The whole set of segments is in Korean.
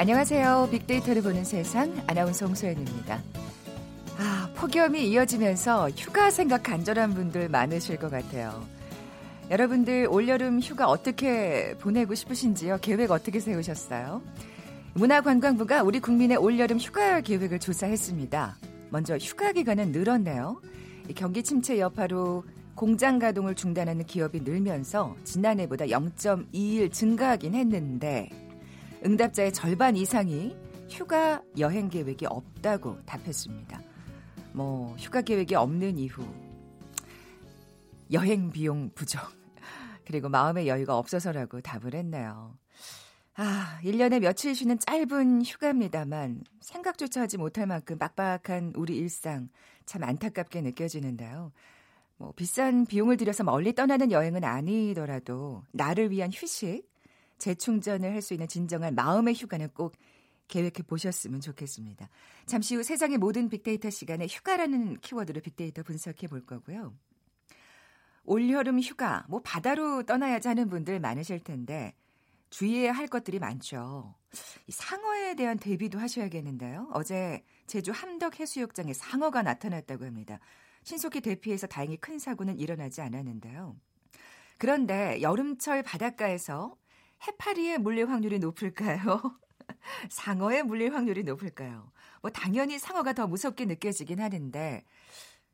안녕하세요. 빅데이터를 보는 세상 아나운서 홍소연입니다. 아, 폭염이 이어지면서 휴가 생각 간절한 분들 많으실 것 같아요. 여러분들 올여름 휴가 어떻게 보내고 싶으신지요? 계획 어떻게 세우셨어요? 문화관광부가 우리 국민의 올여름 휴가 계획을 조사했습니다. 먼저 휴가 기간은 늘었네요. 경기 침체 여파로 공장 가동을 중단하는 기업이 늘면서 지난해보다 0.2일 증가하긴 했는데 응답자의 절반 이상이 휴가 여행 계획이 없다고 답했습니다. 뭐 휴가 계획이 없는 이후 여행 비용 부족 그리고 마음의 여유가 없어서라고 답을 했네요. 아, 1년에 며칠 쉬는 짧은 휴가입니다만 생각조차 하지 못할 만큼 빡빡한 우리 일상 참 안타깝게 느껴지는데요. 뭐 비싼 비용을 들여서 멀리 떠나는 여행은 아니더라도 나를 위한 휴식, 재충전을 할 수 있는 진정한 마음의 휴가는 꼭 계획해 보셨으면 좋겠습니다. 잠시 후 세상의 모든 빅데이터 시간에 휴가라는 키워드로 빅데이터 분석해 볼 거고요. 올여름 휴가, 뭐 바다로 떠나야지 하는 분들 많으실 텐데 주의해야 할 것들이 많죠. 상어에 대한 대비도 하셔야겠는데요. 어제 제주 함덕 해수욕장에 상어가 나타났다고 합니다. 신속히 대피해서 다행히 큰 사고는 일어나지 않았는데요. 그런데 여름철 바닷가에서 해파리에 물릴 확률이 높을까요? 상어에 물릴 확률이 높을까요? 뭐 당연히 상어가 더 무섭게 느껴지긴 하는데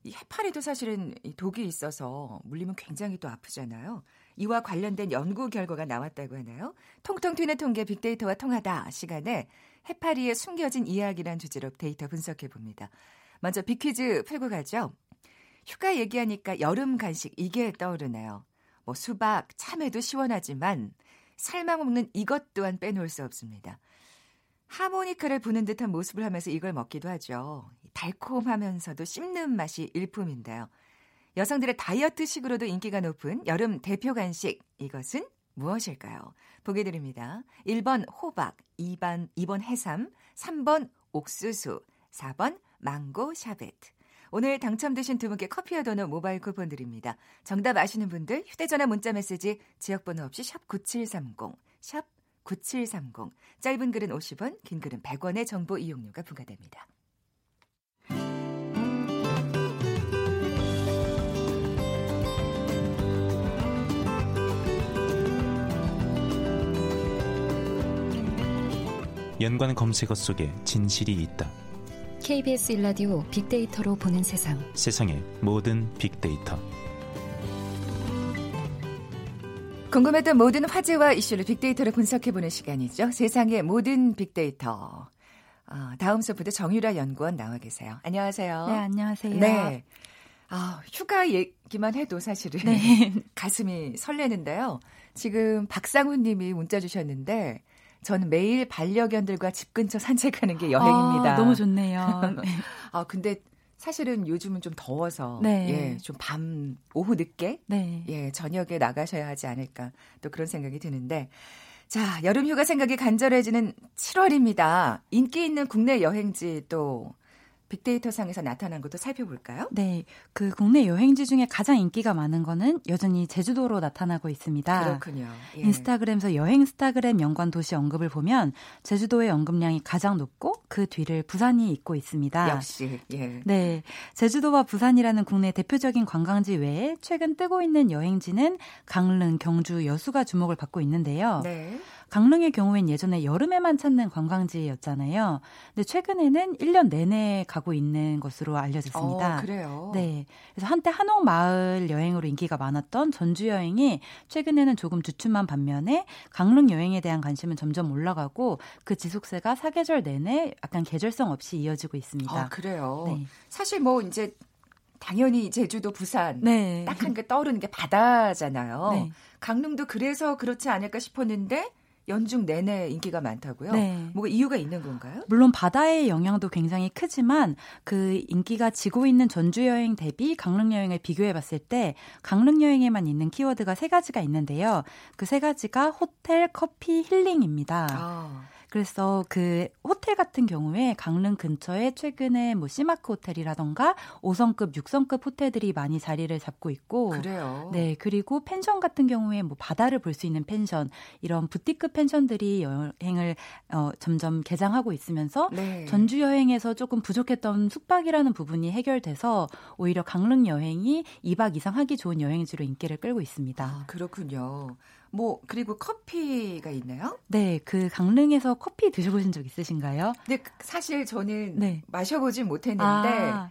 이 해파리도 사실은 독이 있어서 물리면 굉장히 또 아프잖아요. 이와 관련된 연구 결과가 나왔다고 하나요? 통통 튀는 통계 빅데이터와 통하다 시간에 해파리의 숨겨진 이야기란 주제로 데이터 분석해 봅니다. 먼저 빅퀴즈 풀고 가죠. 휴가 얘기하니까 여름 간식 이게 떠오르네요. 뭐 수박, 참외도 시원하지만 삶아 먹는 이것 또한 빼놓을 수 없습니다. 하모니카를 부는 듯한 모습을 하면서 이걸 먹기도 하죠. 달콤하면서도 씹는 맛이 일품인데요. 여성들의 다이어트식으로도 인기가 높은 여름 대표 간식 이것은 무엇일까요? 보기 드립니다. 1번 호박, 2번 2번 해삼, 3번 옥수수, 4번 망고 샤베트. 오늘 당첨되신 두 분께 커피와 도넛 모바일 쿠폰 드립니다. 정답 아시는 분들 휴대전화 문자 메시지 지역번호 없이 샵 9730, 샵 9730. 짧은 글은 50원, 긴 글은 100원의 정보 이용료가 부과됩니다. 연관 검색어 속에 진실이 있다. KBS 일라디오 빅데이터로 보는 세상. 세상의 모든 빅데이터. 궁금했던 모든 화제와 이슈를 빅데이터로 분석해보는 시간이죠. 세상의 모든 빅데이터. 어, 다음 소프트 정유라 연구원 나와 계세요. 안녕하세요. 네, 안녕하세요. 네. 아, 휴가 얘기만 해도 사실은 네. 가슴이 설레는데요. 지금 박상훈 님이 문자 주셨는데 저는 매일 반려견들과 집 근처 산책하는 게 여행입니다. 아, 너무 좋네요. 네. 아, 근데 사실은 요즘은 좀 더워서 네. 예, 좀 밤 오후 늦게 네. 예, 저녁에 나가셔야 하지 않을까 또 그런 생각이 드는데 자, 여름 휴가 생각이 간절해지는 7월입니다. 인기 있는 국내 여행지 또 빅데이터 상에서 나타난 것도 살펴볼까요? 네. 그 국내 여행지 중에 가장 인기가 많은 거는 여전히 제주도로 나타나고 있습니다. 그렇군요. 예. 인스타그램에서 여행 스타그램 연관 도시 언급을 보면 제주도의 언급량이 가장 높고 그 뒤를 부산이 잇고 있습니다. 역시. 예. 네. 제주도와 부산이라는 국내 대표적인 관광지 외에 최근 뜨고 있는 여행지는 강릉, 경주, 여수가 주목을 받고 있는데요. 네. 강릉의 경우엔 예전에 여름에만 찾는 관광지였잖아요. 근데 최근에는 1년 내내 가고 있는 것으로 알려졌습니다. 어, 그래요? 네. 그래서 한때 한옥 마을 여행으로 인기가 많았던 전주 여행이 최근에는 조금 주춤한 반면에 강릉 여행에 대한 관심은 점점 올라가고 그 지속세가 사계절 내내 약간 계절성 없이 이어지고 있습니다. 아, 그래요? 네. 사실 뭐 이제 당연히 제주도, 부산 네. 딱한 게 떠오르는 게 바다잖아요. 네. 강릉도 그래서 그렇지 않을까 싶었는데 연중 내내 인기가 많다고요? 네. 뭐가 이유가 있는 건가요? 물론 바다의 영향도 굉장히 크지만 그 인기가 지고 있는 전주 여행 대비 강릉 여행을 비교해 봤을 때 강릉 여행에만 있는 키워드가 세 가지가 있는데요. 그 세 가지가 호텔, 커피, 힐링입니다. 아. 그래서 그 호텔 같은 경우에 강릉 근처에 최근에 뭐 시마크 호텔이라던가 5성급, 6성급 호텔들이 많이 자리를 잡고 있고 그래요. 네, 그리고 펜션 같은 경우에 뭐 바다를 볼 수 있는 펜션 이런 부티크 펜션들이 여행을 어, 점점 개장하고 있으면서 네. 전주 여행에서 조금 부족했던 숙박이라는 부분이 해결돼서 오히려 강릉 여행이 2박 이상 하기 좋은 여행지로 인기를 끌고 있습니다. 아, 그렇군요. 뭐 그리고 커피가 있나요? 네, 그 강릉에서 커피 드셔보신 적 있으신가요? 네, 사실 저는 네. 마셔보진 못했는데 아.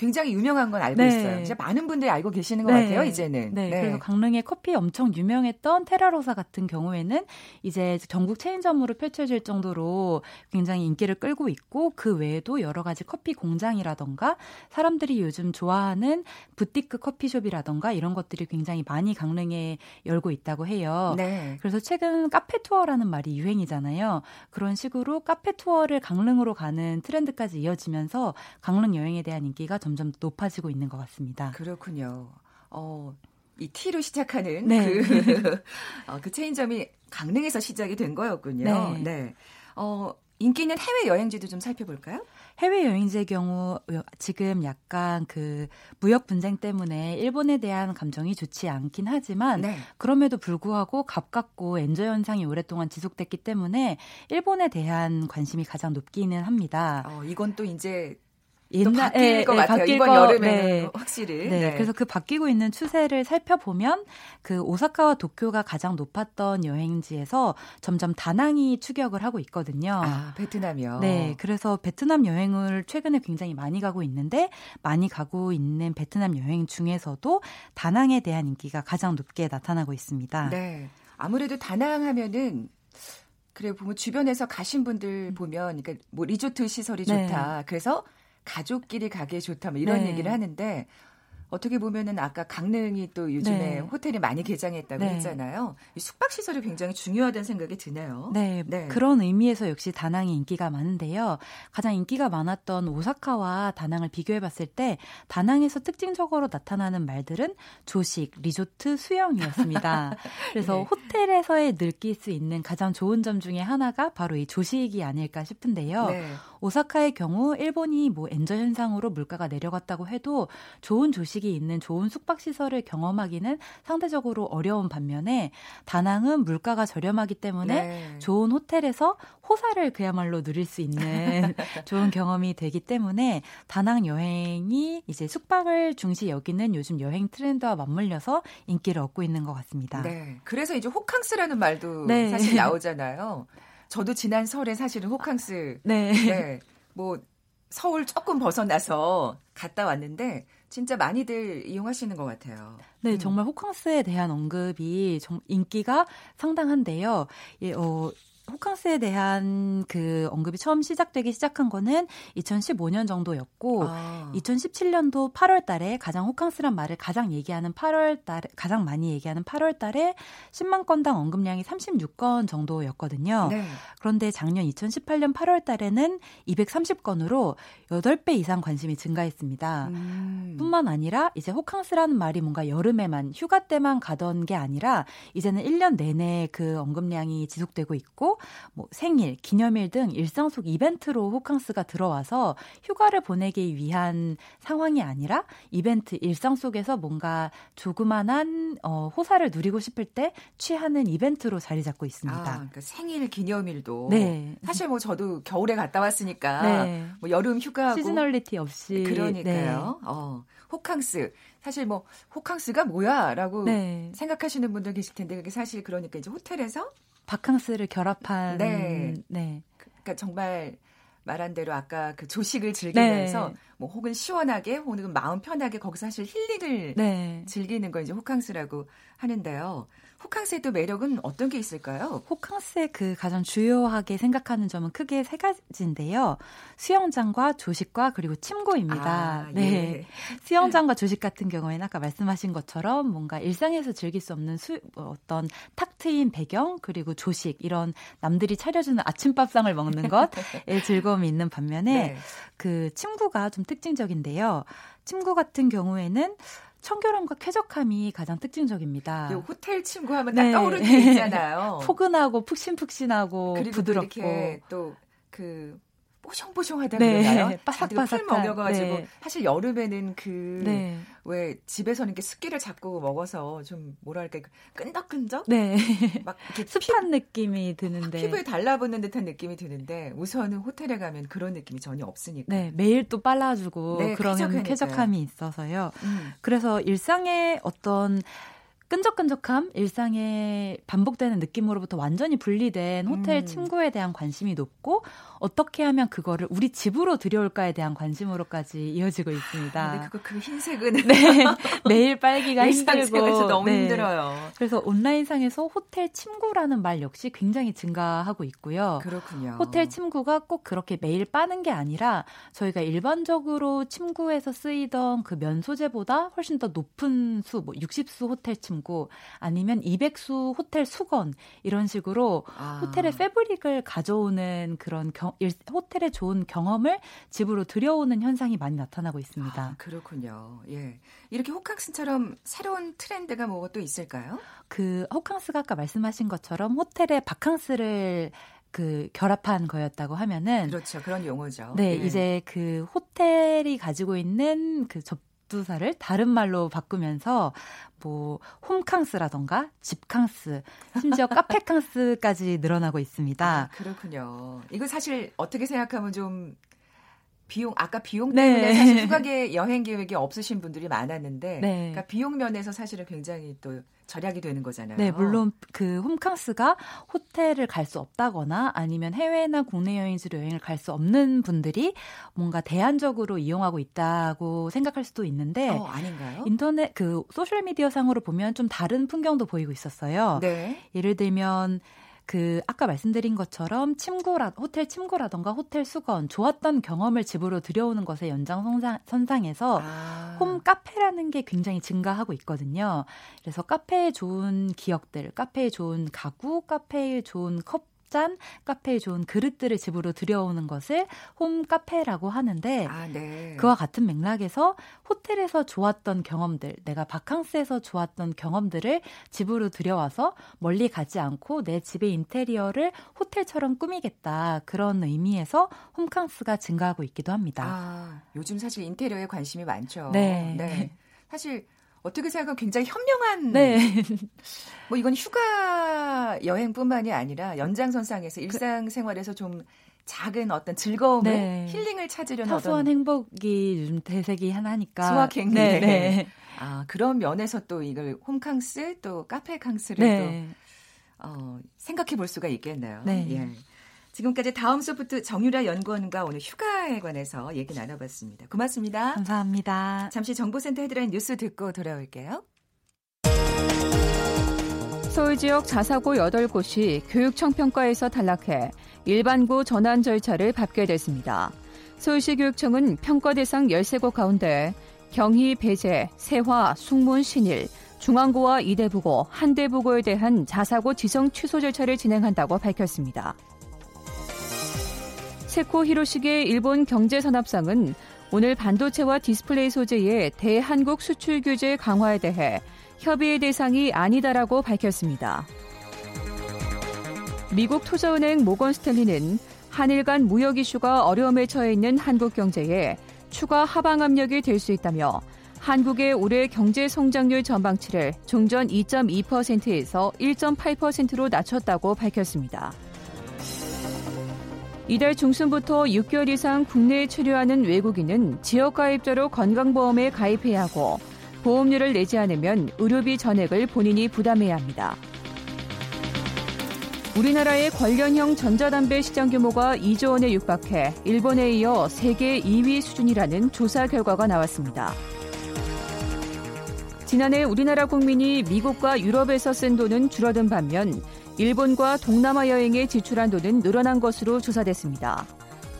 굉장히 유명한 건 알고 네. 있어요. 진짜 많은 분들이 알고 계시는 것 네. 같아요, 이제는. 네. 네. 그래서 강릉의 커피 엄청 유명했던 테라로사 같은 경우에는 이제 전국 체인점으로 펼쳐질 정도로 굉장히 인기를 끌고 있고 그 외에도 여러 가지 커피 공장이라던가 사람들이 요즘 좋아하는 부티크 커피숍이라던가 이런 것들이 굉장히 많이 강릉에 열고 있다고 해요. 네. 그래서 최근 카페 투어라는 말이 유행이잖아요. 그런 식으로 카페 투어를 강릉으로 가는 트렌드까지 이어지면서 강릉 여행에 대한 인기가 점 점점 높아지고 있는 것 같습니다. 그렇군요. 어, 이 T로 시작하는 네. 그, 어, 그 체인점이 강릉에서 시작이 된 거였군요. 네. 네. 어, 인기 있는 해외 여행지도 좀 살펴볼까요? 해외 여행지의 경우 지금 약간 그 무역 분쟁 때문에 일본에 대한 감정이 좋지 않긴 하지만 네. 그럼에도 불구하고 가깝고 엔저 현상이 오랫동안 지속됐기 때문에 일본에 대한 관심이 가장 높기는 합니다. 어, 이건 또 이제 옛날 바뀔 예, 것 예, 같아요. 바뀔 이번 거, 여름에는 네. 확실히. 네. 네. 그래서 그 바뀌고 있는 추세를 살펴보면 그 오사카와 도쿄가 가장 높았던 여행지에서 점점 다낭이 추격을 하고 있거든요. 아, 베트남이요. 네. 그래서 베트남 여행을 최근에 굉장히 많이 가고 있는데 많이 가고 있는 베트남 여행 중에서도 다낭에 대한 인기가 가장 높게 나타나고 있습니다. 네. 아무래도 다낭 하면은 그래 보면 주변에서 가신 분들 보면 그러니까 뭐 리조트 시설이 좋다. 네. 그래서 가족끼리 가기에 좋다 뭐 이런 네. 얘기를 하는데 어떻게 보면은 아까 강릉이 또 요즘에 네. 호텔이 많이 개장했다고 네. 했잖아요. 숙박 시설이 굉장히 중요하다는 생각이 드네요. 네, 네, 그런 의미에서 역시 다낭이 인기가 많은데요. 가장 인기가 많았던 오사카와 다낭을 비교해봤을 때 다낭에서 특징적으로 나타나는 말들은 조식, 리조트, 수영이었습니다. 그래서 네. 호텔에서의 느낄 수 있는 가장 좋은 점 중에 하나가 바로 이 조식이 아닐까 싶은데요. 네. 오사카의 경우 일본이 뭐 엔저 현상으로 물가가 내려갔다고 해도 좋은 조식이 있는 좋은 숙박 시설을 경험하기는 상대적으로 어려운 반면에 다낭은 물가가 저렴하기 때문에 네. 좋은 호텔에서 호사를 그야말로 누릴 수 있는 좋은 경험이 되기 때문에 다낭 여행이 이제 숙박을 중시 여기는 요즘 여행 트렌드와 맞물려서 인기를 얻고 있는 것 같습니다. 네. 그래서 이제 호캉스라는 말도 네. 사실 나오잖아요. 저도 지난 설에 사실은 호캉스 네. 네. 뭐 서울 조금 벗어나서 갔다 왔는데 진짜 많이들 이용하시는 것 같아요. 네, 음. 정말 호캉스에 대한 언급이 좀 인기가 상당한데요. 예, 어, 호캉스에 대한 그 언급이 처음 시작되기 시작한 거는 2015년 정도였고 아. 2017년도 8월 달에 가장 호캉스란 말을 가장 얘기하는 8월 달에 가장 많이 얘기하는 8월 달에 10만 건당 언급량이 36건 정도였거든요. 네. 그런데 작년 2018년 8월 달에는 230건으로 8배 이상 관심이 증가했습니다. 음. 뿐만 아니라 이제 호캉스라는 말이 뭔가 여름에만 휴가 때만 가던 게 아니라 이제는 1년 내내 그 언급량이 지속되고 있고 뭐 생일, 기념일 등 일상 속 이벤트로 호캉스가 들어와서 휴가를 보내기 위한 상황이 아니라 이벤트 일상 속에서 뭔가 조그만한 어, 호사를 누리고 싶을 때 취하는 이벤트로 자리 잡고 있습니다. 아, 그러니까 생일 기념일도 네. 사실 뭐 저도 겨울에 갔다 왔으니까 네. 뭐 여름 휴가 시즈널리티 없이 그러니까요. 네. 어, 호캉스 사실 뭐 호캉스가 뭐야라고 네. 생각하시는 분들 계실 텐데 그게 사실 그러니까 이제 호텔에서 바캉스를 결합한 네. 네. 그러니까 정말 말한 대로 아까 그 조식을 즐기면서 네. 뭐 혹은 시원하게 혹은 마음 편하게 거기서 사실 힐링을 네. 즐기는 거 이제 호캉스라고 하는데요. 호캉스의 또 매력은 어떤 게 있을까요? 호캉스의 그 가장 주요하게 생각하는 점은 크게 세 가지인데요. 수영장과 조식과 그리고 침구입니다. 아, 네. 예. 수영장과 조식 같은 경우에는 아까 말씀하신 것처럼 뭔가 일상에서 즐길 수 없는 수, 뭐 어떤 탁 트인 배경 그리고 조식 이런 남들이 차려주는 아침밥상을 먹는 것에 즐거움이 있는 반면에 네. 그 침구가 좀 특징적인데요. 침구 같은 경우에는 청결함과 쾌적함이 가장 특징적입니다. 호텔 친구 하면 딱 네. 떠오르는 게 있잖아요. 포근하고 푹신푹신하고 부드럽고 또 그 뽀송뽀송하다 네. 그러나요? 바삭바삭 먹여가지고 네. 사실 여름에는 그왜 네. 집에서는 이렇게 습기를 잡고 먹어서 좀 뭐랄까 그 끈덕끈적 네. 막 습한 피, 느낌이 드는데 피부에 달라붙는 듯한 느낌이 드는데 우선은 호텔에 가면 그런 느낌이 전혀 없으니까 네 매일 또 빨라주고 네, 그러면 쾌적함이 있어서요. 음. 그래서 일상의 어떤 끈적끈적함, 일상에 반복되는 느낌으로부터 완전히 분리된 호텔 음. 침구에 대한 관심이 높고 어떻게 하면 그거를 우리 집으로 들여올까에 대한 관심으로까지 이어지고 있습니다. 아, 근데 그거 그 흰색은 네, 매일 빨기가 힘들고 너무 네. 힘들어요. 그래서 온라인상에서 호텔 침구라는 말 역시 굉장히 증가하고 있고요. 그렇군요. 호텔 침구가 꼭 그렇게 매일 빠는 게 아니라 저희가 일반적으로 침구에서 쓰이던 그 면 소재보다 훨씬 더 높은 수, 뭐 60수 호텔 침구 아니면 200수 호텔 수건 이런 식으로 아. 호텔의 패브릭을 가져오는 그런 경, 일, 호텔의 좋은 경험을 집으로 들여오는 현상이 많이 나타나고 있습니다. 아, 그렇군요. 예. 이렇게 호캉스처럼 새로운 트렌드가 뭐가 또 있을까요? 그 호캉스가 아까 말씀하신 것처럼 호텔의 바캉스를 그 결합한 거였다고 하면은 그렇죠 그런 용어죠. 네, 예. 이제 그 호텔이 가지고 있는 그 접, 두사를 다른 말로 바꾸면서 뭐 홈캉스라던가 집캉스, 심지어 카페캉스까지 늘어나고 있습니다. 아, 그렇군요. 이거 사실 어떻게 생각하면 좀 비용 아까 비용 때문에 네. 사실 휴가계 여행 계획이 없으신 분들이 많았는데 네. 그러니까 비용 면에서 사실은 굉장히 또 절약이 되는 거잖아요. 네, 물론 그 홈캉스가 호텔을 갈 수 없다거나 아니면 해외나 국내 여행지로 여행을 갈 수 없는 분들이 뭔가 대안적으로 이용하고 있다고 생각할 수도 있는데 어, 아닌가요? 인터넷 그 소셜 미디어 상으로 보면 좀 다른 풍경도 보이고 있었어요. 네. 예를 들면 그 아까 말씀드린 것처럼 침구라 호텔 침구라던가 호텔 수건 좋았던 경험을 집으로 들여오는 것의 연장선상에서 아. 홈 카페라는 게 굉장히 증가하고 있거든요. 그래서 카페에 좋은 기억들, 카페에 좋은 가구, 카페에 좋은 컵짠 카페에 좋은 그릇들을 집으로 들여오는 것을 홈 카페라고 하는데 아, 네. 그와 같은 맥락에서 호텔에서 좋았던 경험들, 내가 바캉스에서 좋았던 경험들을 집으로 들여와서 멀리 가지 않고 내 집의 인테리어를 호텔처럼 꾸미겠다 그런 의미에서 홈캉스가 증가하고 있기도 합니다. 아, 요즘 사실 인테리어에 관심이 많죠. 네. 네. 사실 어떻게 생각하면 굉장히 현명한 네. 뭐 이건 휴가 여행뿐만이 아니라 연장선상에서 일상생활에서 좀 작은 어떤 즐거움을 네. 힐링을 찾으려는 사소한 행복이 요즘 대세기 하나니까 소확행리 네, 네. 아 그런 면에서 또 이걸 홈캉스 또 카페캉스를 네. 또 어, 생각해 볼 수가 있겠네요. 네. 예. 지금까지 다음 소프트 정유라 연구원과 오늘 휴가에 관해서 얘기 나눠봤습니다. 고맙습니다. 감사합니다. 잠시 정보센터 헤드라인 뉴스 듣고 돌아올게요. 서울 지역 자사고 8곳이 교육청 평가에서 탈락해 일반고 전환 절차를 밟게 됐습니다. 서울시 교육청은 평가 대상 13곳 가운데 경희, 배재, 세화, 숭문, 신일, 중앙고와 이대부고, 한대부고에 대한 자사고 지정 취소 절차를 진행한다고 밝혔습니다. 세코 히로시게 일본 경제산업상은 오늘 반도체와 디스플레이 소재의 대한국 수출 규제 강화에 대해 협의의 대상이 아니다라고 밝혔습니다. 미국 투자은행 모건 스탠리는 한일 간 무역 이슈가 어려움에 처해 있는 한국 경제에 추가 하방 압력이 될 수 있다며 한국의 올해 경제 성장률 전망치를 종전 2.2%에서 1.8%로 낮췄다고 밝혔습니다. 이달 중순부터 6개월 이상 국내에 체류하는 외국인은 지역가입자로 건강보험에 가입해야 하고 보험료를 내지 않으면 의료비 전액을 본인이 부담해야 합니다. 우리나라의 관련형 전자담배 시장 규모가 2조 원에 육박해 일본에 이어 세계 2위 수준이라는 조사 결과가 나왔습니다. 지난해 우리나라 국민이 미국과 유럽에서 쓴 돈은 줄어든 반면 일본과 동남아 여행에 지출한 돈은 늘어난 것으로 조사됐습니다.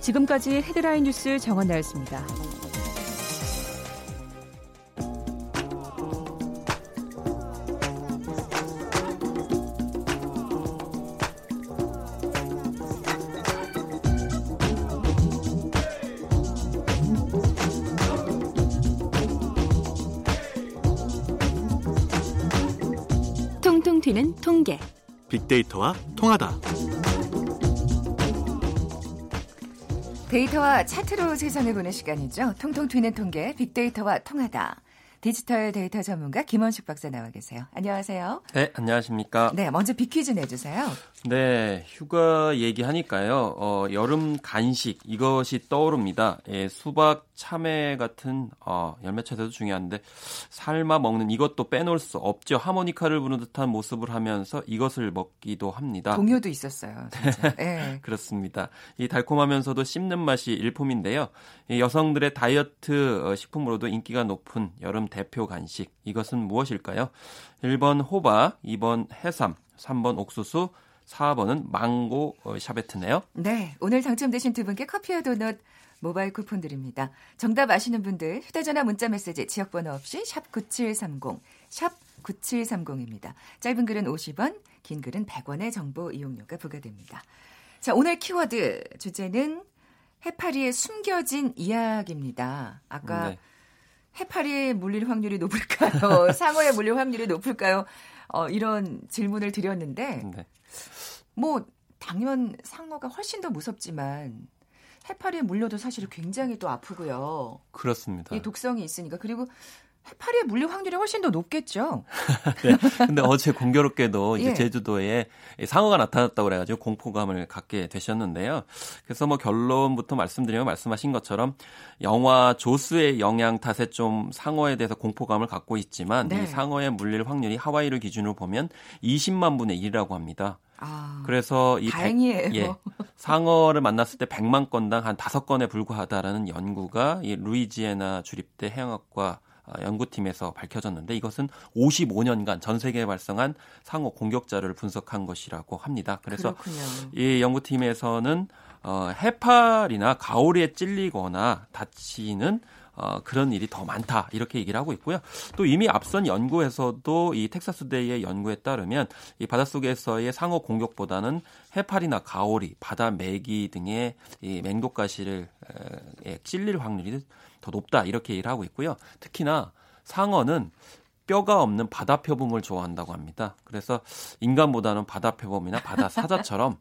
지금까지 헤드라인 뉴스 정원 나였습니다. 통통 튀는 통계. 빅데이터와 통하다. 데이터와 차트로 세상을 보는 시간이죠. 통통 튀는 통계 빅데이터와 통하다. 디지털 데이터 전문가 김원식 박사 나와 계세요. 안녕하세요. 네, 안녕하십니까. 네, 먼저 빅퀴즈 내주세요. 네, 휴가 얘기하니까요. 어, 여름 간식 이것이 떠오릅니다. 예, 수박, 참외 같은 어, 열매채소도 중요한데 삶아 먹는 이것도 빼놓을 수 없죠. 하모니카를 부는 듯한 모습을 하면서 이것을 먹기도 합니다. 동요도 있었어요. 진짜. 네. 그렇습니다. 이 달콤하면서도 씹는 맛이 일품인데요. 이 여성들의 다이어트 어, 식품으로도 인기가 높은 여름 대표 간식 이것은 무엇일까요? 1번 호박, 2번 해삼, 3번 옥수수, 4번은 망고 어, 샤베트네요. 네, 오늘 당첨되신 두 분께 커피와 도넛 모바일 쿠폰 드립니다. 정답 아시는 분들 휴대전화 문자 메시지 지역번호 없이 샵 9730, 샵 9730입니다. 짧은 글은 50원, 긴 글은 100원의 정보 이용료가 부과됩니다. 자, 오늘 키워드 주제는 해파리의 숨겨진 이야기입니다. 아까 네. 해파리에 물릴 확률이 높을까요? 상어에 물릴 확률이 높을까요? 어, 이런 질문을 드렸는데 네. 뭐 당연 상어가 훨씬 더 무섭지만 해파리에 물려도 사실 굉장히 또 아프고요. 그렇습니다. 이 독성이 있으니까 그리고 해파리에 물릴 확률이 훨씬 더 높겠죠. 네. 근데 어제 공교롭게도 이제 예. 제주도에 상어가 나타났다고 그래가지고 공포감을 갖게 되셨는데요. 그래서 뭐 결론부터 말씀드리면 말씀하신 것처럼 영화 조스의 영향 탓에 좀 상어에 대해서 공포감을 갖고 있지만 네. 이 상어에 물릴 확률이 하와이를 기준으로 보면 20만 분의 1이라고 합니다. 아, 그래서 이 다행이에요. 100, 예, 상어를 만났을 때 100만 건당 한 5건에 불과하다라는 연구가 이 루이지애나 주립대 해양학과 어, 연구팀에서 밝혀졌는데 이것은 55년간 전 세계에 발생한 상어 공격자를 분석한 것이라고 합니다. 그래서 그렇군요. 이 연구팀에서는 어, 해파리나 가오리에 찔리거나 다치는 어, 그런 일이 더 많다 이렇게 얘기를 하고 있고요. 또 이미 앞선 연구에서도 이 텍사스대의 연구에 따르면 이 바닷속에서의 상어 공격보다는 해파리나 가오리, 바다 메기 등의 이 맹독가시를 에, 찔릴 확률이 더 높다 이렇게 얘기를 하고 있고요. 특히나 상어는 뼈가 없는 바다 표범을 좋아한다고 합니다. 그래서 인간보다는 바다 표범이나 바다 사자처럼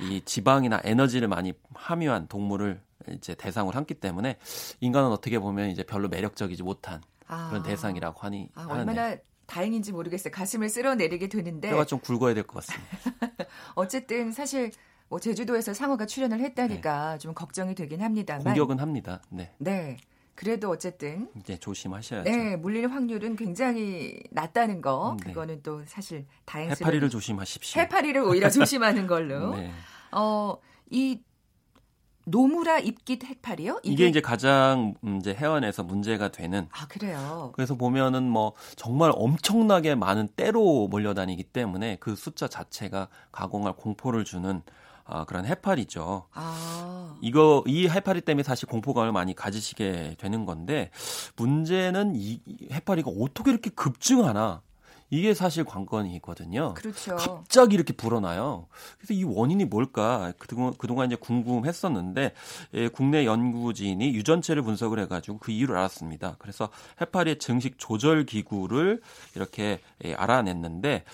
이 지방이나 에너지를 많이 함유한 동물을 이제 대상으로 삼기 때문에 인간은 어떻게 보면 이제 별로 매력적이지 못한 아. 그런 대상이라고 하니 아, 얼마나 다행인지 모르겠어요. 가슴을 쓸어내리게 되는데 뼈가 좀 굵어야 될 것 같습니다. 어쨌든 사실 뭐 제주도에서 상어가 출연을 했다니까 네. 좀 걱정이 되긴 합니다만 공격은 합니다. 네. 네. 그래도 어쨌든 이제 조심하셔야죠. 네, 물릴 확률은 굉장히 낮다는 거. 네. 그거는 또 사실 다행스러운 해파리를 조심하십시오. 해파리를 오히려 조심하는 걸로. 네. 어, 이 노무라 입깃 해파리요? 이게, 이게, 이제 가장 이제 해안에서 문제가 되는. 아 그래요. 그래서 보면은 뭐 정말 엄청나게 많은 때로 몰려다니기 때문에 그 숫자 자체가 가공할 공포를 주는 아, 그런 해파리죠. 아. 이거 이 해파리 때문에 사실 공포감을 많이 가지시게 되는 건데 문제는 이 해파리가 어떻게 이렇게 급증하나? 이게 사실 관건이거든요. 그렇죠. 갑자기 이렇게 불어나요. 그래서 이 원인이 뭘까 그동안, 그동안 이제 궁금했었는데 예, 국내 연구진이 유전체를 분석을 해가지고 그 이유를 알았습니다. 그래서 해파리의 증식 조절 기구를 이렇게 예, 알아냈는데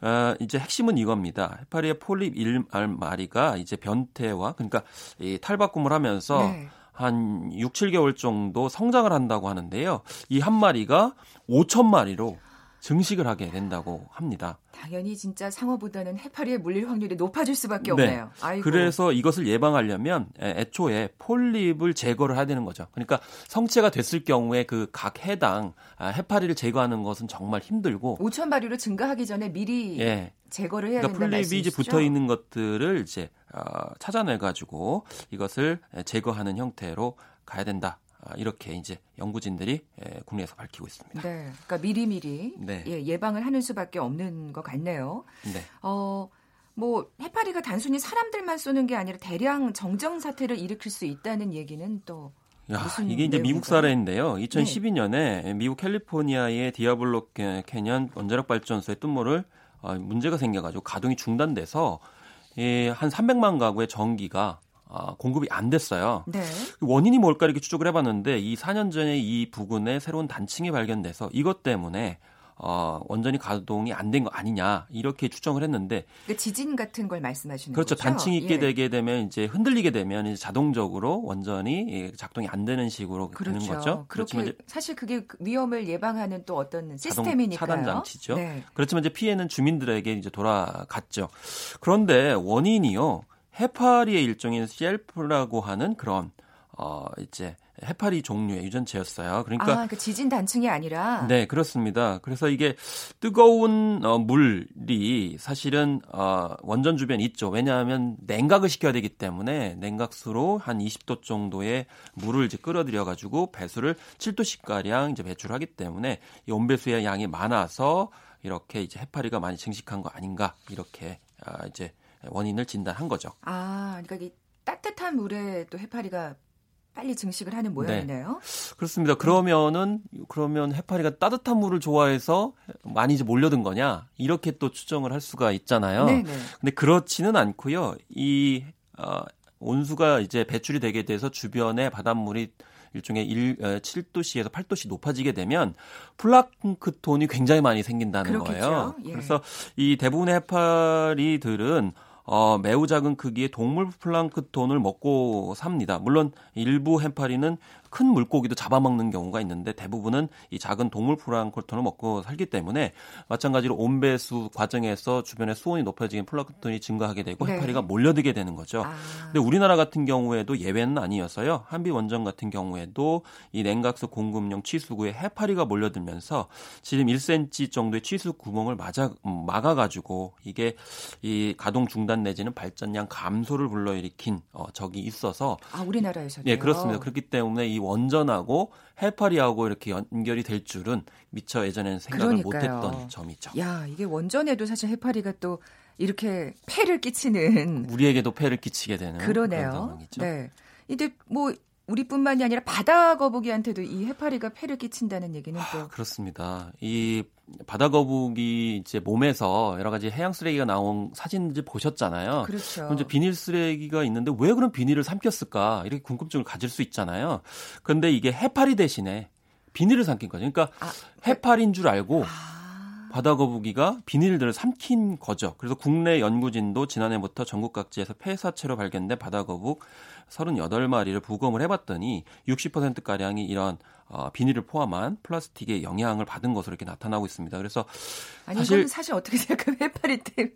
어, 이제 핵심은 이겁니다. 해파리의 폴립 1마리가 이제 변태와 그러니까 이 탈바꿈을 하면서 네. 한 6, 7개월 정도 성장을 한다고 하는데요. 이 한 마리가 5천 마리로 증식을 하게 된다고 합니다. 당연히 진짜 상어보다는 해파리에 물릴 확률이 높아질 수밖에 네. 없네요. 아이고. 그래서 이것을 예방하려면 애초에 폴립을 제거를 해야 되는 거죠. 그러니까 성체가 됐을 경우에 그 각 해당 아, 해파리를 제거하는 것은 정말 힘들고 5천 마리로 증가하기 전에 미리 예. 제거를 해야 그러니까 된다는 폴립이 이제 붙어 있는 것들을 이제 어, 찾아내 가지고 이것을 제거하는 형태로 가야 된다. 아, 이렇게 이제 연구진들이 예, 국내에서 밝히고 있습니다. 네, 그러니까 미리미리 네. 예, 예방을 하는 수밖에 없는 것 같네요. 네. 어, 뭐 해파리가 단순히 사람들만 쏘는 게 아니라 대량 정정 사태를 일으킬 수 있다는 얘기는 또 야, 이게 이제 미국 사례인데요. 2012년에 네. 미국 캘리포니아의 디아블로 캐년 원자력 발전소의 뜬모를 어, 문제가 생겨가지고 가동이 중단돼서 예, 한 300만 가구의 전기가 어, 공급이 안 됐어요. 네. 원인이 뭘까 이렇게 추적을 해봤는데 이 4년 전에 이 부근에 새로운 단층이 발견돼서 이것 때문에 어, 원전이 가동이 안 된 거 아니냐 이렇게 추정을 했는데 그러니까 지진 같은 걸 말씀하시는 그렇죠. 거죠? 단층이 있게 예. 되게 되면 이제 흔들리게 되면 이제 자동적으로 원전이 작동이 안 되는 식으로 그렇죠. 되는 거죠. 이제 사실 그게 그 위험을 예방하는 또 어떤 시스템이니까요. 차단 장치죠. 네. 그렇지만 이제 피해는 주민들에게 이제 돌아갔죠. 그런데 원인이요. 해파리의 일종인 CLP라고 하는 그런 어 이제 해파리 종류의 유전체였어요. 그러니까 아, 그 지진 단층이 아니라 네, 그렇습니다. 그래서 이게 뜨거운 어, 물이 사실은 어, 원전 주변에 있죠. 왜냐하면 냉각을 시켜야 되기 때문에 냉각수로 한 20도 정도의 물을 이제 끌어들여 가지고 배수를 7도씩 가량 이제 배출하기 때문에 이 온배수의 양이 많아서 이렇게 이제 해파리가 많이 증식한 거 아닌가 이렇게 아, 이제 원인을 진단한 거죠. 아, 그러니까 이 따뜻한 물에 또 해파리가 빨리 증식을 하는 모양이네요. 그렇습니다. 그러면은 그러면 해파리가 따뜻한 물을 좋아해서 많이 이제 몰려든 거냐 이렇게 또 추정을 할 수가 있잖아요. 네, 네. 근데 그렇지는 않고요. 이 어, 온수가 이제 배출이 되게 돼서 주변의 바닷물이 일종의 1, 7도씨에서 8도씨 높아지게 되면 플랑크톤이 굉장히 많이 생긴다는 그렇겠죠. 거예요. 예. 그래서 이 대부분의 해파리들은 어, 매우 작은 크기의 동물 플랑크톤을 먹고 삽니다. 물론 일부 해파리는 큰 물고기도 잡아먹는 경우가 있는데 대부분은 이 작은 동물 플랑크톤을 먹고 살기 때문에 마찬가지로 온배수 과정에서 주변의 수온이 높아지면 플랑크톤이 증가하게 되고 네. 해파리가 몰려들게 되는 거죠. 아, 근데 우리나라 같은 경우에도 예외는 아니어서요. 한비 원전 같은 경우에도 이 냉각수 공급용 취수구에 해파리가 몰려들면서 지름 1cm 정도의 취수 구멍을 맞아 음, 막아가지고 이게 이 가동 중단 내지는 발전량 감소를 불러일으킨 어, 적이 있어서 아 우리나라에서도 예 그렇습니다. 그렇기 때문에 이 원전하고 해파리하고 이렇게 연결이 될 줄은 미처 예전에는 생각을 그러니까요. 못했던 점이죠. 야, 이게 원전에도 사실 해파리가 또 이렇게 폐를 끼치는 우리에게도 폐를 끼치게 되는 그런 그러네요. 상황이죠. 네. 근데 뭐 우리뿐만이 아니라 바다 거북이한테도 이 해파리가 폐를 끼친다는 얘기는 또 그렇습니다. 이 바다 거북이 이제 몸에서 여러 가지 해양 쓰레기가 나온 사진 이제 보셨잖아요. 그렇죠. 그럼 이제 비닐 쓰레기가 있는데 왜 그런 비닐을 삼켰을까 이렇게 궁금증을 가질 수 있잖아요. 그런데 이게 해파리 대신에 비닐을 삼킨 거죠. 그러니까 아, 해파리인 줄 알고 아, 바다 거북이가 비닐들을 삼킨 거죠. 그래서 국내 연구진도 지난해부터 전국 각지에서 폐사체로 발견된 바다 거북 38마리를 부검을 해봤더니 60%가량이 이런 어, 비닐을 포함한 플라스틱의 영향을 받은 것으로 이렇게 나타나고 있습니다. 그래서 아니 사실- 이거는 사실 어떻게 생각하면 해파리 때문에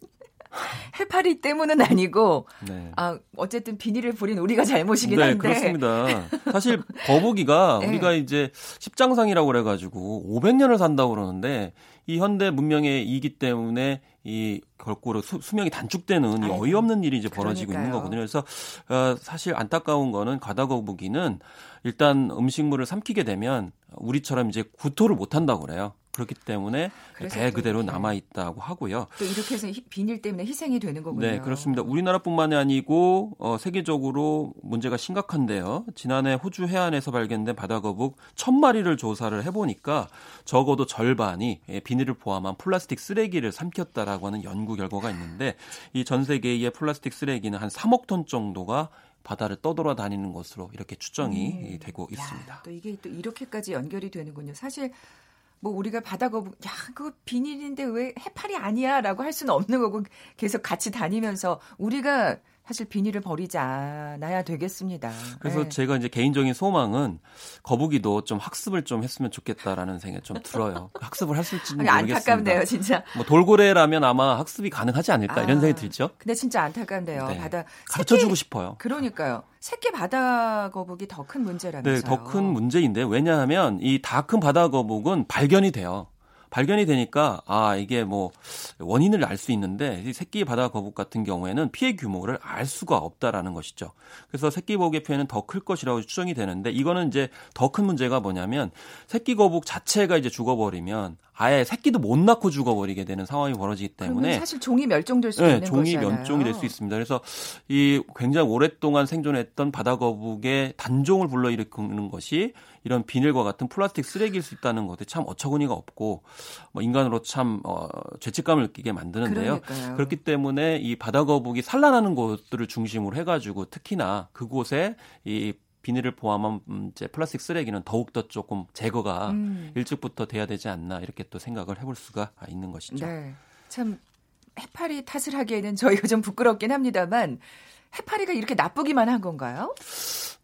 해파리 때문은 아니고 네. 아 어쨌든 비닐을 부린 우리가 잘못이긴 네, 한데 그렇습니다. 사실 거북이가 네. 우리가 이제 십장상이라고 그래가지고 500년을 산다고 그러는데 이 현대 문명의 이기 때문에 이 결코 수, 수명이 단축되는 이 어이없는 일이 이제 벌어지고 그러니까요. 있는 거거든요. 그래서 어, 사실 안타까운 거는 가다 거북이는 일단 음식물을 삼키게 되면 우리처럼 이제 구토를 못 한다고 그래요. 그렇기 때문에 배또 그대로 남아 있다고 하고요. 또 이렇게 해서 희- 비닐 때문에 희생이 되는 거군요. 네, 그렇습니다. 우리나라뿐만이 아니고 어, 세계적으로 문제가 심각한데요. 지난해 호주 해안에서 발견된 바다거북 천 마리를 조사를 해 보니까 적어도 절반이 예, 비닐을 포함한 플라스틱 쓰레기를 삼켰다라고 하는 연구 결과가 있는데 이 전 세계의 플라스틱 쓰레기는 한 3억 톤 정도가 바다를 떠돌아다니는 것으로 이렇게 추정이 음. 되고 있습니다. 야, 또 이게 또 이렇게까지 연결이 되는군요. 사실 뭐 우리가 바다 거북 야 그거 비닐인데 왜 해파리 아니야라고 할 수는 없는 거고 계속 같이 다니면서 우리가 사실 비닐을 버리지 않아야 되겠습니다. 그래서 네. 제가 이제 개인적인 소망은 거북이도 좀 학습을 좀 했으면 좋겠다라는 생각이 좀 들어요. 학습을 아니, 모르겠습니다. 안타깝네요, 진짜. 뭐 돌고래라면 아마 학습이 가능하지 않을까 이런 아, 생각이 들죠. 근데 진짜 안타깝네요. 네. 바다 가르쳐 주고 싶어요. 그러니까요. 새끼 바다 거북이 더 큰 문제라면서요. 네, 더 큰 문제인데 왜냐하면 이 다 큰 바다 거북은 발견이 돼요. 발견이 되니까 아 이게 뭐 원인을 알 수 있는데 이 새끼 바다 거북 같은 경우에는 피해 규모를 알 수가 없다라는 것이죠. 그래서 새끼 거북의 피해는 더 클 것이라고 추정이 되는데 이거는 이제 더 큰 문제가 뭐냐면 새끼 거북 자체가 이제 죽어버리면 아예 새끼도 못 낳고 죽어버리게 되는 상황이 벌어지기 때문에 사실 종이 멸종될 수 네, 있는 종이 것이잖아요. 멸종이 될 수 있습니다. 그래서 이 굉장히 오랫동안 생존했던 바다 거북의 단종을 불러일으키는 것이 이런 비닐과 같은 플라스틱 쓰레기일 수 있다는 것에 참 어처구니가 없고 뭐 인간으로 참 어, 죄책감을 느끼게 만드는데요. 그러니까요. 그렇기 때문에 이 바다 거북이 산란하는 곳들을 중심으로 해가지고 특히나 그곳에 이 비닐을 포함한 음, 이제 플라스틱 쓰레기는 더욱 더 조금 제거가 음. 일찍부터 돼야 되지 않나 이렇게 또 생각을 해볼 수가 있는 것이죠. 네. 참 해파리 탓을 하기에는 저희가 좀 부끄럽긴 합니다만 해파리가 이렇게 나쁘기만 한 건가요?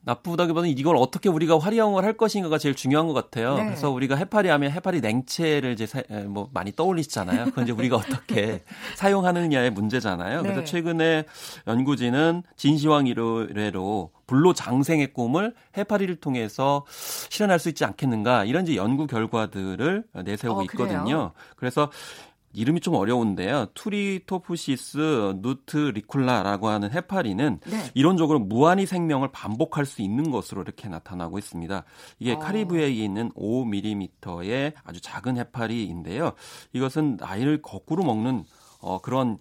나쁘다기보다는 이걸 어떻게 우리가 활용을 할 것인가가 제일 중요한 것 같아요. 네. 그래서 우리가 해파리 하면 해파리 냉채를 이제 사, 뭐 많이 떠올리시잖아요. 그건 이제 우리가 어떻게 사용하느냐의 문제잖아요. 그래서 네. 최근에 연구진은 진시황 이래로 불로 장생의 꿈을 해파리를 통해서 실현할 수 있지 않겠는가 이런 이제 연구 결과들을 내세우고 어, 있거든요. 그래서 이름이 좀 어려운데요. Turritopsis nutricula라고 하는 해파리는 네. 이론적으로 무한히 생명을 반복할 수 있는 것으로 이렇게 나타나고 있습니다. 이게 어. 카리브해에 있는 5mm의 아주 작은 해파리인데요. 이것은 나이를 거꾸로 먹는 어, 그런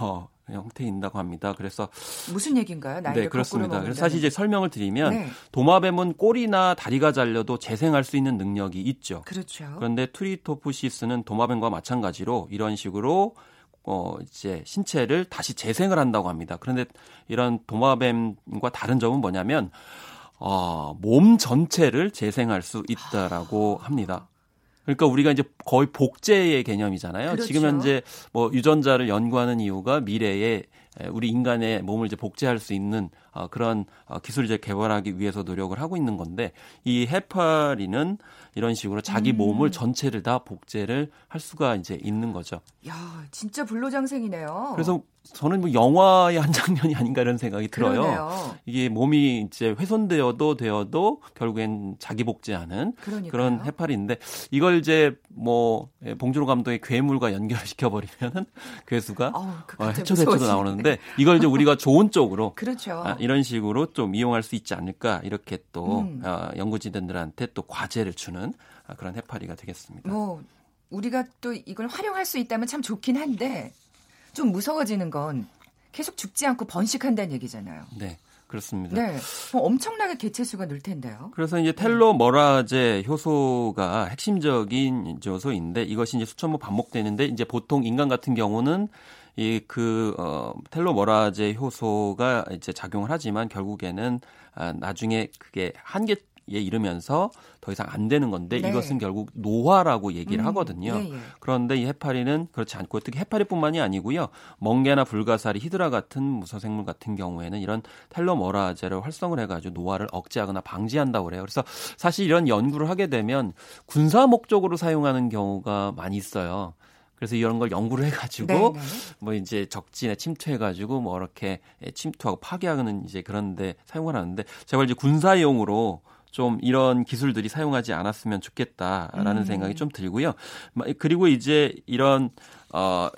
어, 형태인다고 합니다. 그래서 무슨 얘기인가요? 네, 그렇습니다. 그래서 사실 이제 설명을 드리면 네. 도마뱀은 꼬리나 다리가 잘려도 재생할 수 있는 능력이 있죠. 그렇죠. 그런데 Turritopsis는 도마뱀과 마찬가지로 이런 식으로 어 이제 신체를 다시 재생을 한다고 합니다. 그런데 이런 도마뱀과 다른 점은 뭐냐면 어, 몸 전체를 재생할 수 있다라고 합니다. 그러니까 우리가 이제 거의 복제의 개념이잖아요. 그렇죠. 지금 현재 뭐 유전자를 연구하는 이유가 미래에 우리 인간의 몸을 이제 복제할 수 있는 어, 그런 어, 기술을 이제 개발하기 위해서 노력을 하고 있는 건데 이 해파리는 이런 식으로 자기 음. 몸을 전체를 다 복제를 할 수가 이제 있는 거죠. 야, 진짜 불로장생이네요. 그래서 저는 뭐 영화의 한 장면이 아닌가 이런 생각이 들어요. 그러네요. 이게 몸이 이제 훼손되어도 되어도 결국엔 자기 복제하는 그러니까요. 그런 해파리인데 이걸 이제 뭐 예, 봉준호 감독의 괴물과 연결시켜 버리면은 괴수가 어, 해초대초로 나오는데 이걸 이제 우리가 좋은 쪽으로 그렇죠. 아, 이런 식으로 좀 이용할 수 있지 않을까 이렇게 또 음. 어, 연구진들한테 또 과제를 주는 아, 그런 해파리가 되겠습니다. 뭐 우리가 또 이걸 활용할 수 있다면 참 좋긴 한데 좀 무서워지는 건 계속 죽지 않고 번식한다는 얘기잖아요. 네. 그렇습니다. 네. 뭐 엄청나게 개체 수가 늘 텐데요. 그래서 이제 텔로 머라제 효소가 핵심적인 요소인데 이것이 이제 수천 번 반복되는데 이제 보통 인간 같은 경우는 이그 어, 텔로머라제 효소가 이제 작용을 하지만 결국에는 아, 나중에 그게 한계 에 이르면서 더 이상 안 되는 건데 네. 이것은 결국 노화라고 얘기를 음, 하거든요. 네, 네. 그런데 이 해파리는 그렇지 않고 특히 해파리뿐만이 아니고요. 멍게나 불가사리, 히드라 같은 무서생물 같은 경우에는 이런 텔로머라제를 활성을 해가지고 노화를 억제하거나 방지한다고 그래요. 그래서 사실 이런 연구를 하게 되면 군사 목적으로 사용하는 경우가 많이 있어요. 그래서 이런 걸 연구를 해가지고 네네. 네. 뭐 이제 적진에 침투해가지고 뭐 이렇게 침투하고 파괴하는 이제 그런데 사용을 하는데 제발 이제 군사용으로 좀 이런 기술들이 사용하지 않았으면 좋겠다라는 음. 생각이 좀 들고요. 그리고 이제 이런 어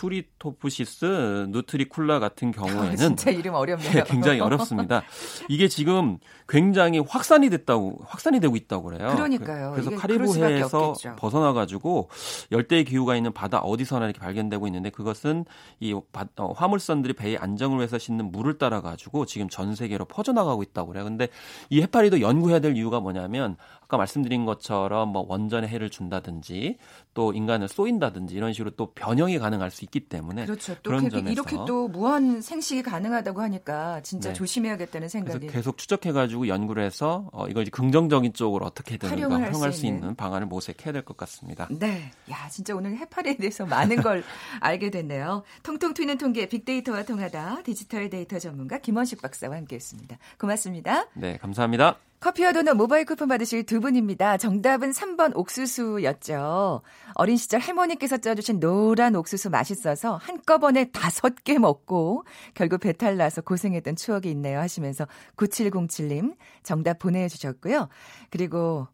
투리토프시스 누트리쿨라 같은 경우에는 진짜 이름 어렵네요. 네, 굉장히 어렵습니다. 이게 지금 굉장히 확산이 됐다고 확산이 되고 있다고 그래요. 그러니까요. 그 래서 카리브해에서 벗어나 가지고 열대 기후가 있는 바다 어디서나 이렇게 발견되고 있는데 그것은 이 바, 어, 화물선들이 배의 안정을 위해서 싣는 물을 따라 가지고 지금 전 세계로 퍼져 나가고 있다고 그래요. 근데 이 해파리도 연구해야 될 이유가 뭐냐면 아까 말씀드린 것처럼 뭐 원전에 해를 준다든지 또 인간을 쏘인다든지 이런 식으로 또 변형이 가능할 수 있기 때문에 그렇죠. 또 그런 점에서 이렇게 또 무한 생식이 가능하다고 하니까 진짜 네. 조심해야겠다는 생각이 계속 추적해가지고 연구를 해서 어, 이걸 이제 긍정적인 쪽으로 어떻게든 활용을 활용할 수, 있는. 있는 방안을 모색해야 될 것 같습니다. 네, 야 진짜 오늘 해파리에 대해서 많은 걸 알게 됐네요. 통통 튀는 통계 빅데이터와 통하다 디지털 데이터 전문가 김원식 박사와 함께했습니다. 고맙습니다. 네, 감사합니다. 커피와 도넛 모바일 쿠폰 받으실 두 분입니다. 정답은 3번 옥수수였죠. 어린 시절 할머니께서 쪄주신 노란 옥수수 맛있어서 한꺼번에 다섯 개 먹고 결국 배탈 나서 고생했던 추억이 있네요 하시면서 9707님 정답 보내주셨고요. 그리고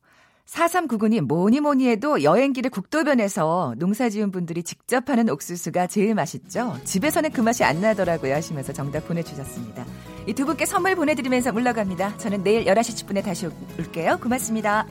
4399님, 뭐니 뭐니 해도 여행길에 국도변에서 농사 지은 분들이 직접 하는 옥수수가 제일 맛있죠? 집에서는 그 맛이 안 나더라고요 하시면서 정답 보내주셨습니다. 이 두 분께 선물 보내드리면서 물러갑니다. 저는 내일 11시 10분에 다시 올게요. 고맙습니다.